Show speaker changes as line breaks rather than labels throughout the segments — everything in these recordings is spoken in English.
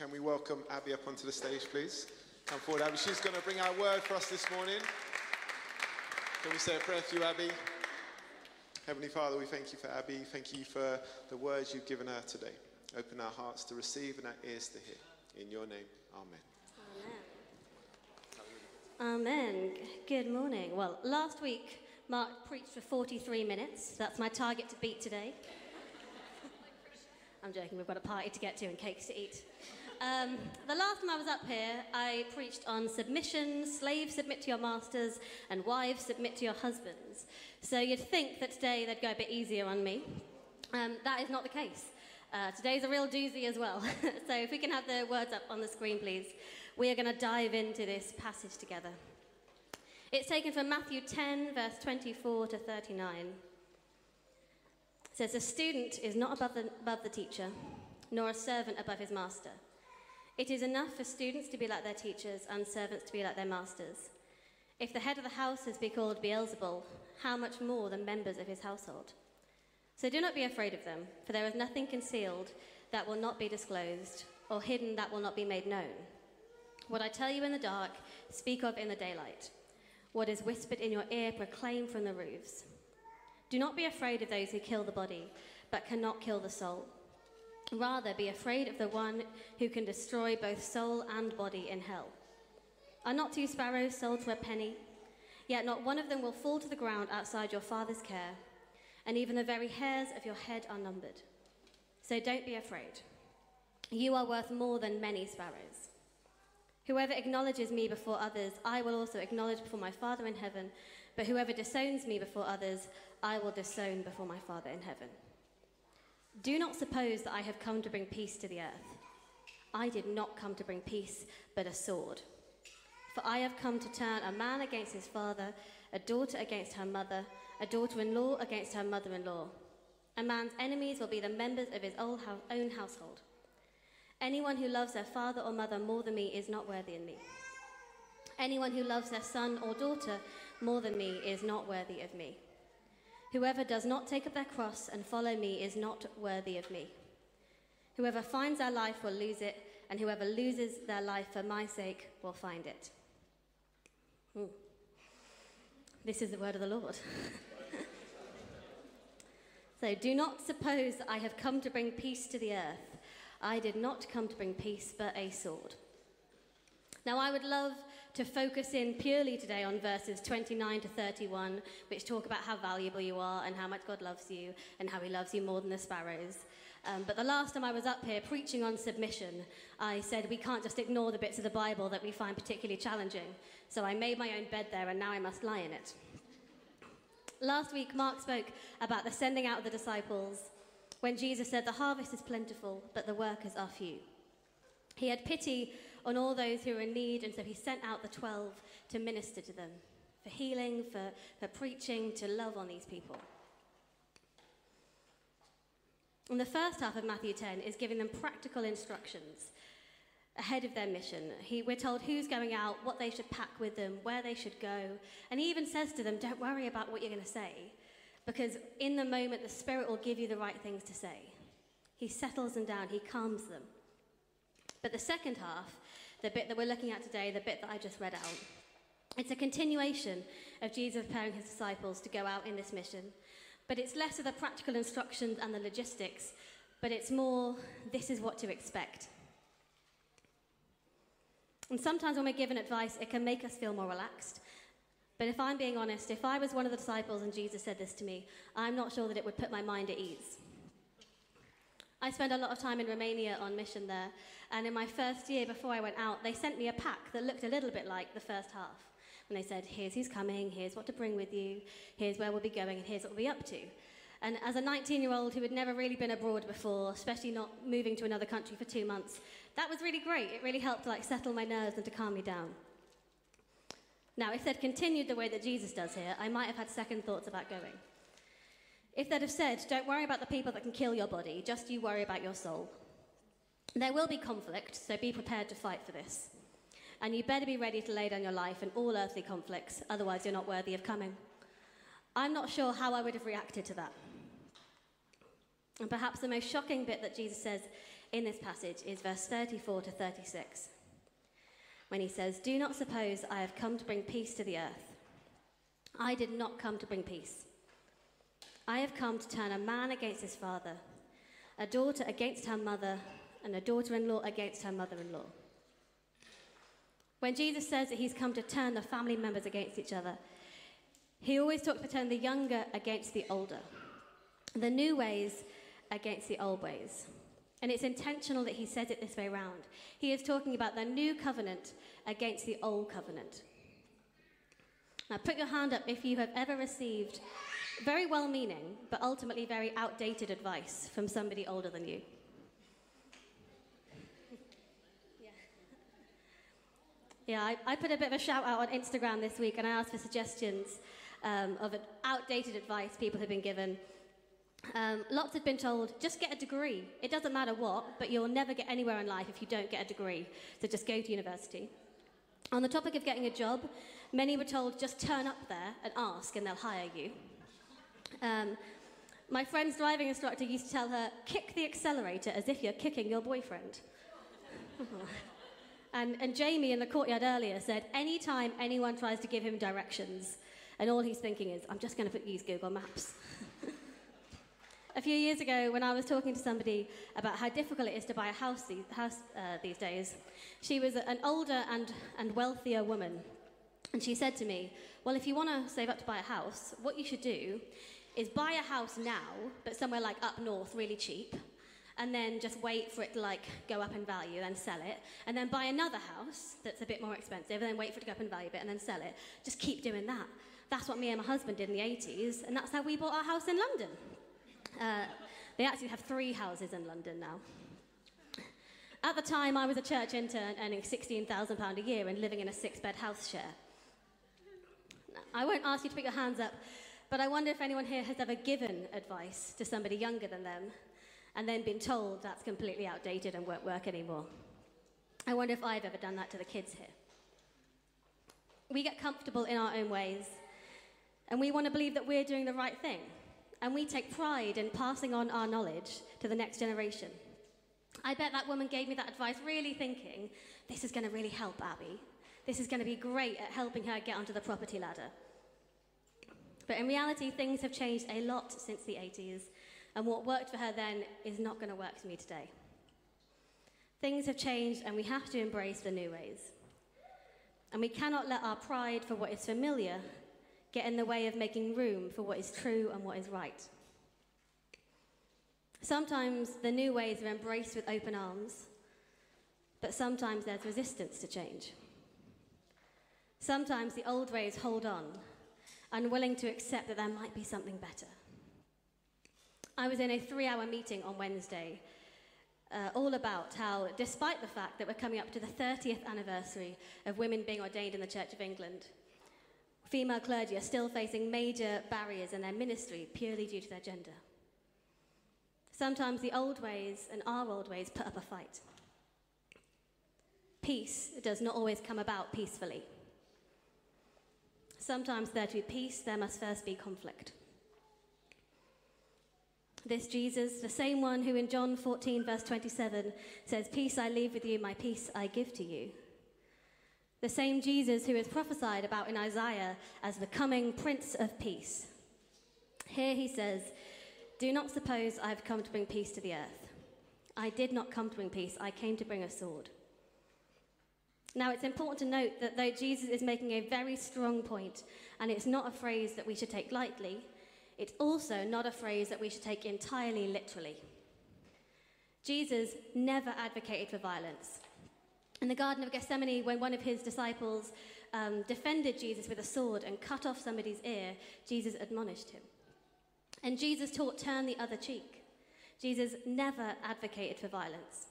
Can we welcome Abie up onto the stage, please? Come forward, Abie. She's going to bring our word for us this morning. Can we say a prayer for you, Abie? Heavenly Father, we thank you for Abie. Thank you for the words you've given her today. Open our hearts to receive and our ears to hear. In your name, amen.
Amen. Good morning. Well, last week Mark preached for 43 minutes. That's my target to beat today. I'm joking, we've got a party to get to and cakes to eat. Um, the last time I was up here, I preached on submission, slaves submit to your masters, and wives submit to your husbands. So you'd think that today they'd go a bit easier on me. Um, that is not the case. Uh, today's a real doozy as well. so if we can have the words up on the screen, please. We are going to dive into this passage together. It's taken from Matthew 10, verse 24 to 39. It says, A student is not above the, above the teacher, nor a servant above his master. It is enough for students to be like their teachers and servants to be like their masters. If the head of the house has been called Beelzebul, how much more the members of his household? So do not be afraid of them, for there is nothing concealed that will not be disclosed, or hidden that will not be made known. What I tell you in the dark, speak of in the daylight. What is whispered in your ear, proclaim from the roofs. Do not be afraid of those who kill the body, but cannot kill the soul. Rather, be afraid of the one who can destroy both soul and body in hell. Are not two sparrows sold for a penny? Yet not one of them will fall to the ground outside your Father's care, and even the very hairs of your head are numbered. So don't be afraid. You are worth more than many sparrows. Whoever acknowledges me before others, I will also acknowledge before my Father in heaven. But whoever disowns me before others, I will disown before my Father in heaven. Do not suppose that I have come to bring peace to the earth. I did not come to bring peace, but a sword. For I have come to turn a man against his father, a daughter against her mother, a daughter in law against her mother in law. A man's enemies will be the members of his own household. Anyone who loves their father or mother more than me is not worthy of me. Anyone who loves their son or daughter more than me is not worthy of me. Whoever does not take up their cross and follow me is not worthy of me. Whoever finds their life will lose it, and whoever loses their life for my sake will find it. Hmm. This is the word of the Lord. so do not suppose I have come to bring peace to the earth. I did not come to bring peace, but a sword. Now, I would love to focus in purely today on verses 29 to 31, which talk about how valuable you are and how much God loves you and how He loves you more than the sparrows. Um, but the last time I was up here preaching on submission, I said we can't just ignore the bits of the Bible that we find particularly challenging. So I made my own bed there and now I must lie in it. Last week, Mark spoke about the sending out of the disciples when Jesus said, The harvest is plentiful, but the workers are few. He had pity on all those who were in need, and so he sent out the 12 to minister to them for healing, for, for preaching, to love on these people. And the first half of Matthew 10 is giving them practical instructions ahead of their mission. He, we're told who's going out, what they should pack with them, where they should go. And he even says to them, Don't worry about what you're going to say, because in the moment, the Spirit will give you the right things to say. He settles them down, he calms them. But the second half, the bit that we're looking at today, the bit that I just read out, it's a continuation of Jesus preparing his disciples to go out in this mission. But it's less of the practical instructions and the logistics, but it's more this is what to expect. And sometimes when we're given advice, it can make us feel more relaxed. But if I'm being honest, if I was one of the disciples and Jesus said this to me, I'm not sure that it would put my mind at ease. I spent a lot of time in Romania on mission there, and in my first year before I went out, they sent me a pack that looked a little bit like the first half. And they said, Here's who's coming, here's what to bring with you, here's where we'll be going, and here's what we'll be up to. And as a 19 year old who had never really been abroad before, especially not moving to another country for two months, that was really great. It really helped like settle my nerves and to calm me down. Now, if they'd continued the way that Jesus does here, I might have had second thoughts about going. If they'd have said, Don't worry about the people that can kill your body, just you worry about your soul. There will be conflict, so be prepared to fight for this. And you better be ready to lay down your life in all earthly conflicts, otherwise, you're not worthy of coming. I'm not sure how I would have reacted to that. And perhaps the most shocking bit that Jesus says in this passage is verse 34 to 36, when he says, Do not suppose I have come to bring peace to the earth. I did not come to bring peace. I have come to turn a man against his father, a daughter against her mother, and a daughter in law against her mother in law. When Jesus says that he's come to turn the family members against each other, he always talks about turning the younger against the older, the new ways against the old ways. And it's intentional that he says it this way around. He is talking about the new covenant against the old covenant. Now, put your hand up if you have ever received very well meaning, but ultimately very outdated advice from somebody older than you. Yeah, I, I, put a bit of a shout out on Instagram this week and I asked for suggestions um, of outdated advice people have been given. Um, lots have been told, just get a degree. It doesn't matter what, but you'll never get anywhere in life if you don't get a degree. So just go to university. On the topic of getting a job, many were told, just turn up there and ask and they'll hire you. Um, my friend's driving instructor used to tell her, kick the accelerator as if you're kicking your boyfriend. And, and Jamie in the courtyard earlier said, anytime anyone tries to give him directions, and all he's thinking is, I'm just going to use Google Maps. a few years ago, when I was talking to somebody about how difficult it is to buy a house these, house, uh, these days, she was an older and, and wealthier woman. And she said to me, Well, if you want to save up to buy a house, what you should do is buy a house now, but somewhere like up north, really cheap, and then just wait for it to like go up in value, then sell it, and then buy another house that's a bit more expensive, and then wait for it to go up in value a bit, and then sell it. Just keep doing that. That's what me and my husband did in the 80s, and that's how we bought our house in London. Uh, they actually have three houses in London now. At the time, I was a church intern earning £16,000 a year and living in a six bed house share. I won't ask you to put your hands up, but I wonder if anyone here has ever given advice to somebody younger than them and then been told that's completely outdated and won't work anymore. I wonder if I've ever done that to the kids here. We get comfortable in our own ways, and we want to believe that we're doing the right thing, and we take pride in passing on our knowledge to the next generation. I bet that woman gave me that advice really thinking, this is going to really help Abie. This is going to be great at helping her get onto the property ladder. But in reality, things have changed a lot since the 80s, and what worked for her then is not going to work for me today. Things have changed, and we have to embrace the new ways. And we cannot let our pride for what is familiar get in the way of making room for what is true and what is right. Sometimes the new ways are embraced with open arms, but sometimes there's resistance to change. Sometimes the old ways hold on, unwilling to accept that there might be something better. I was in a three hour meeting on Wednesday, uh, all about how, despite the fact that we're coming up to the 30th anniversary of women being ordained in the Church of England, female clergy are still facing major barriers in their ministry purely due to their gender. Sometimes the old ways and our old ways put up a fight. Peace does not always come about peacefully. Sometimes there to be peace, there must first be conflict. This Jesus, the same one who in John 14, verse 27 says, Peace I leave with you, my peace I give to you. The same Jesus who is prophesied about in Isaiah as the coming Prince of Peace. Here he says, Do not suppose I have come to bring peace to the earth. I did not come to bring peace, I came to bring a sword. Now, it's important to note that though Jesus is making a very strong point, and it's not a phrase that we should take lightly, it's also not a phrase that we should take entirely literally. Jesus never advocated for violence. In the Garden of Gethsemane, when one of his disciples um, defended Jesus with a sword and cut off somebody's ear, Jesus admonished him. And Jesus taught, turn the other cheek. Jesus never advocated for violence.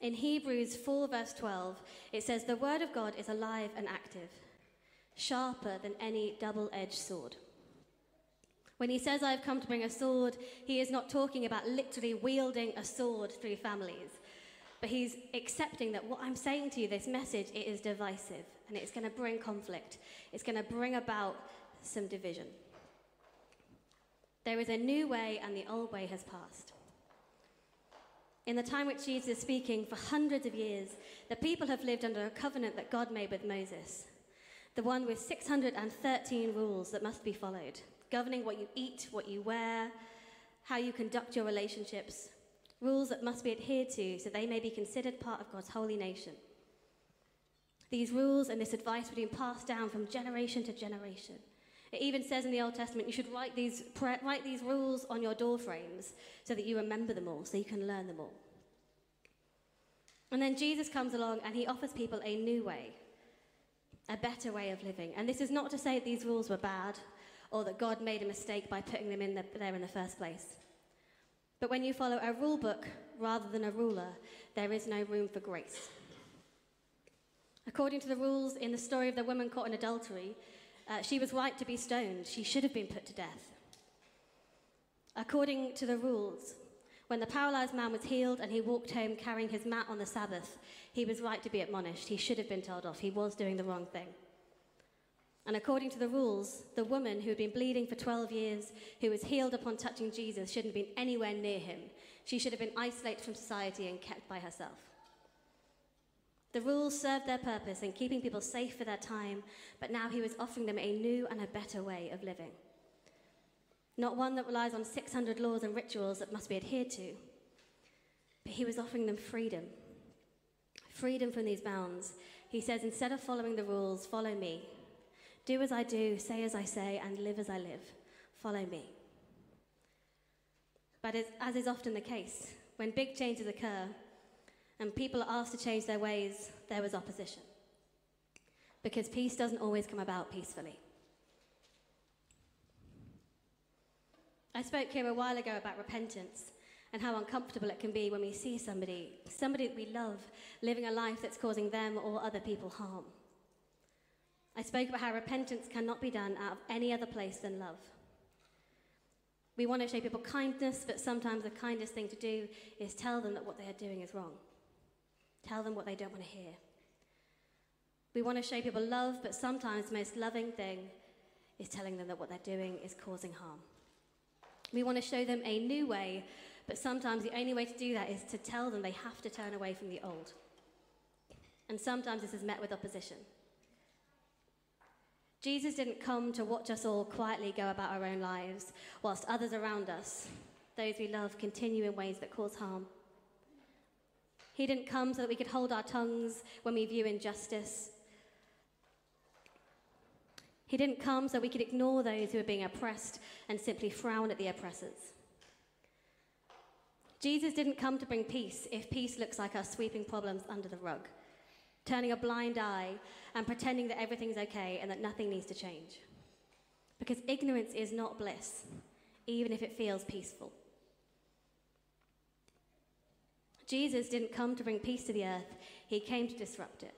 In Hebrews 4, verse 12, it says, The word of God is alive and active sharper than any double edged sword. When he says, I've come to bring a sword, he is not talking about literally wielding a sword through families, but he's accepting that what I'm saying to you, this message, it is divisive and it's going to bring conflict. It's going to bring about some division. There is a new way and the old way has passed. In the time which Jesus is speaking, for hundreds of years, the people have lived under a covenant that God made with Moses, the one with 613 rules that must be followed, governing what you eat, what you wear, how you conduct your relationships, rules that must be adhered to so they may be considered part of God's holy nation. These rules and this advice were being passed down from generation to generation. It even says in the Old Testament you should write these, write these rules on your door frames so that you remember them all, so you can learn them all. And then Jesus comes along and he offers people a new way, a better way of living. And this is not to say that these rules were bad or that God made a mistake by putting them in the, there in the first place. But when you follow a rule book rather than a ruler, there is no room for grace. According to the rules in the story of the woman caught in adultery, uh, she was right to be stoned. She should have been put to death. According to the rules, when the paralyzed man was healed and he walked home carrying his mat on the Sabbath, he was right to be admonished. He should have been told off. He was doing the wrong thing. And according to the rules, the woman who had been bleeding for 12 years, who was healed upon touching Jesus, shouldn't have been anywhere near him. She should have been isolated from society and kept by herself. The rules served their purpose in keeping people safe for their time, but now he was offering them a new and a better way of living. Not one that relies on 600 laws and rituals that must be adhered to, but he was offering them freedom. Freedom from these bounds. He says, instead of following the rules, follow me. Do as I do, say as I say, and live as I live. Follow me. But as is often the case, when big changes occur, and people are asked to change their ways, there was opposition. Because peace doesn't always come about peacefully. I spoke here a while ago about repentance and how uncomfortable it can be when we see somebody, somebody that we love, living a life that's causing them or other people harm. I spoke about how repentance cannot be done out of any other place than love. We want to show people kindness, but sometimes the kindest thing to do is tell them that what they are doing is wrong. Tell them what they don't want to hear. We want to show people love, but sometimes the most loving thing is telling them that what they're doing is causing harm. We want to show them a new way, but sometimes the only way to do that is to tell them they have to turn away from the old. And sometimes this is met with opposition. Jesus didn't come to watch us all quietly go about our own lives, whilst others around us, those we love, continue in ways that cause harm. He didn't come so that we could hold our tongues when we view injustice. He didn't come so we could ignore those who are being oppressed and simply frown at the oppressors. Jesus didn't come to bring peace if peace looks like us sweeping problems under the rug, turning a blind eye and pretending that everything's okay and that nothing needs to change. Because ignorance is not bliss, even if it feels peaceful. Jesus didn't come to bring peace to the earth, he came to disrupt it.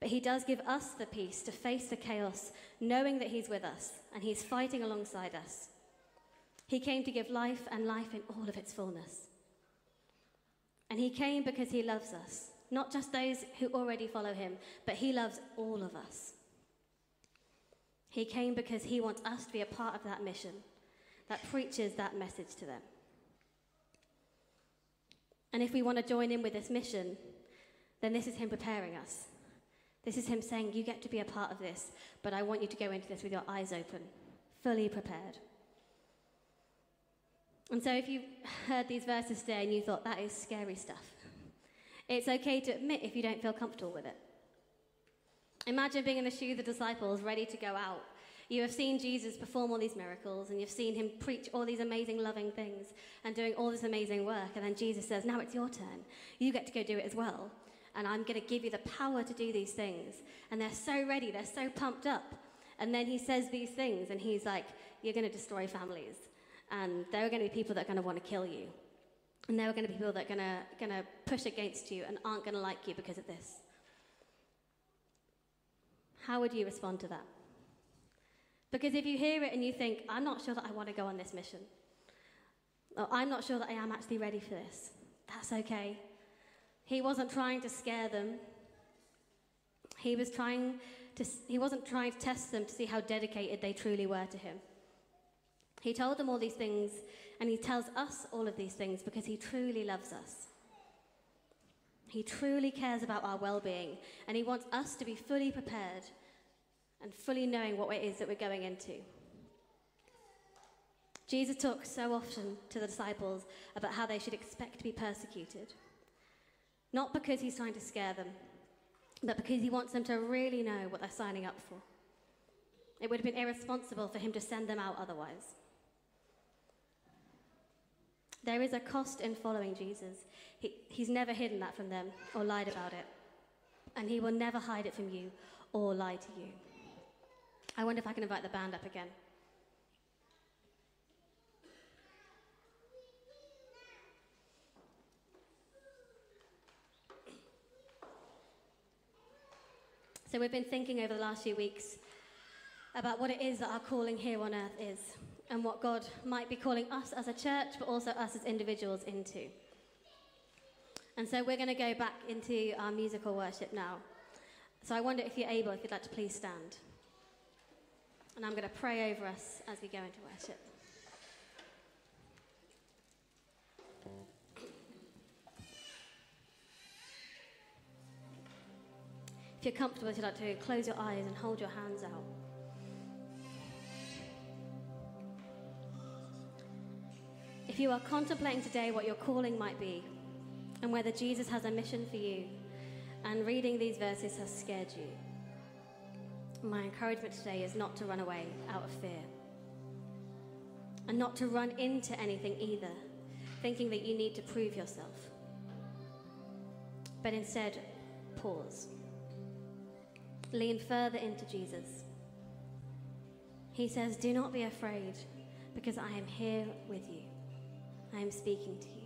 But he does give us the peace to face the chaos, knowing that he's with us and he's fighting alongside us. He came to give life and life in all of its fullness. And he came because he loves us, not just those who already follow him, but he loves all of us. He came because he wants us to be a part of that mission that preaches that message to them. And if we want to join in with this mission, then this is Him preparing us. This is Him saying, You get to be a part of this, but I want you to go into this with your eyes open, fully prepared. And so, if you heard these verses today and you thought that is scary stuff, it's okay to admit if you don't feel comfortable with it. Imagine being in the shoes of the disciples, ready to go out you have seen Jesus perform all these miracles and you've seen him preach all these amazing, loving things and doing all this amazing work. And then Jesus says, Now it's your turn. You get to go do it as well. And I'm going to give you the power to do these things. And they're so ready, they're so pumped up. And then he says these things and he's like, You're going to destroy families. And there are going to be people that are going to want to kill you. And there are going to be people that are going to, push against you and aren't going to like you because of this. How would you respond to that? Because if you hear it and you think, I'm not sure that I want to go on this mission, or I'm not sure that I am actually ready for this, that's okay. He wasn't trying to scare them. He was trying to, he wasn't trying to test them to see how dedicated they truly were to him. He told them all these things, and he tells us all of these things because he truly loves us. He truly cares about our well being, and he wants us to be fully prepared and fully knowing what it is that we're going into. Jesus talks so often to the disciples about how they should expect to be persecuted. Not because he's trying to scare them, but because he wants them to really know what they're signing up for. It would have been irresponsible for him to send them out otherwise. There is a cost in following Jesus. He, he's never hidden that from them or lied about it. And he will never hide it from you or lie to you. I wonder if I can invite the band up again. So, we've been thinking over the last few weeks about what it is that our calling here on earth is and what God might be calling us as a church, but also us as individuals into. And so, we're going to go back into our musical worship now. So, I wonder if you're able, if you'd like to please stand. And I'm going to pray over us as we go into worship. If you're comfortable, if you'd like to close your eyes and hold your hands out. If you are contemplating today what your calling might be and whether Jesus has a mission for you, and reading these verses has scared you, my encouragement today is not to run away out of fear. And not to run into anything either, thinking that you need to prove yourself. But instead, pause lean further into Jesus. He says, Do not be afraid, because I am here with you. I am speaking to you.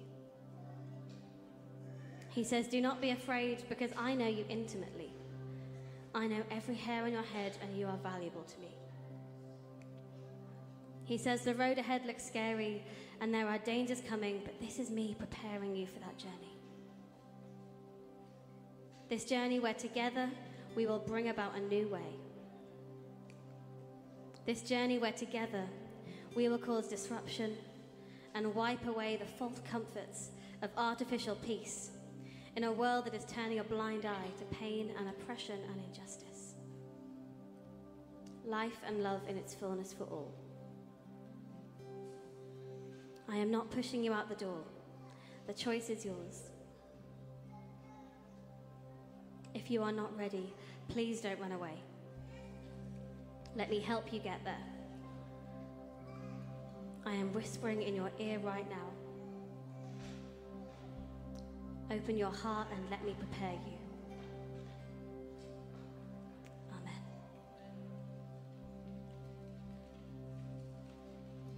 He says, Do not be afraid, because I know you intimately. I know every hair on your head, and you are valuable to me. He says, The road ahead looks scary, and there are dangers coming, but this is me preparing you for that journey. This journey where together we will bring about a new way. This journey where together we will cause disruption and wipe away the false comforts of artificial peace in a world that is turning a blind eye to pain and oppression and injustice. Life and love in its fullness for all. I am not pushing you out the door. The choice is yours. If you are not ready, please don't run away. Let me help you get there. I am whispering in your ear right now. Open your heart and let me prepare you.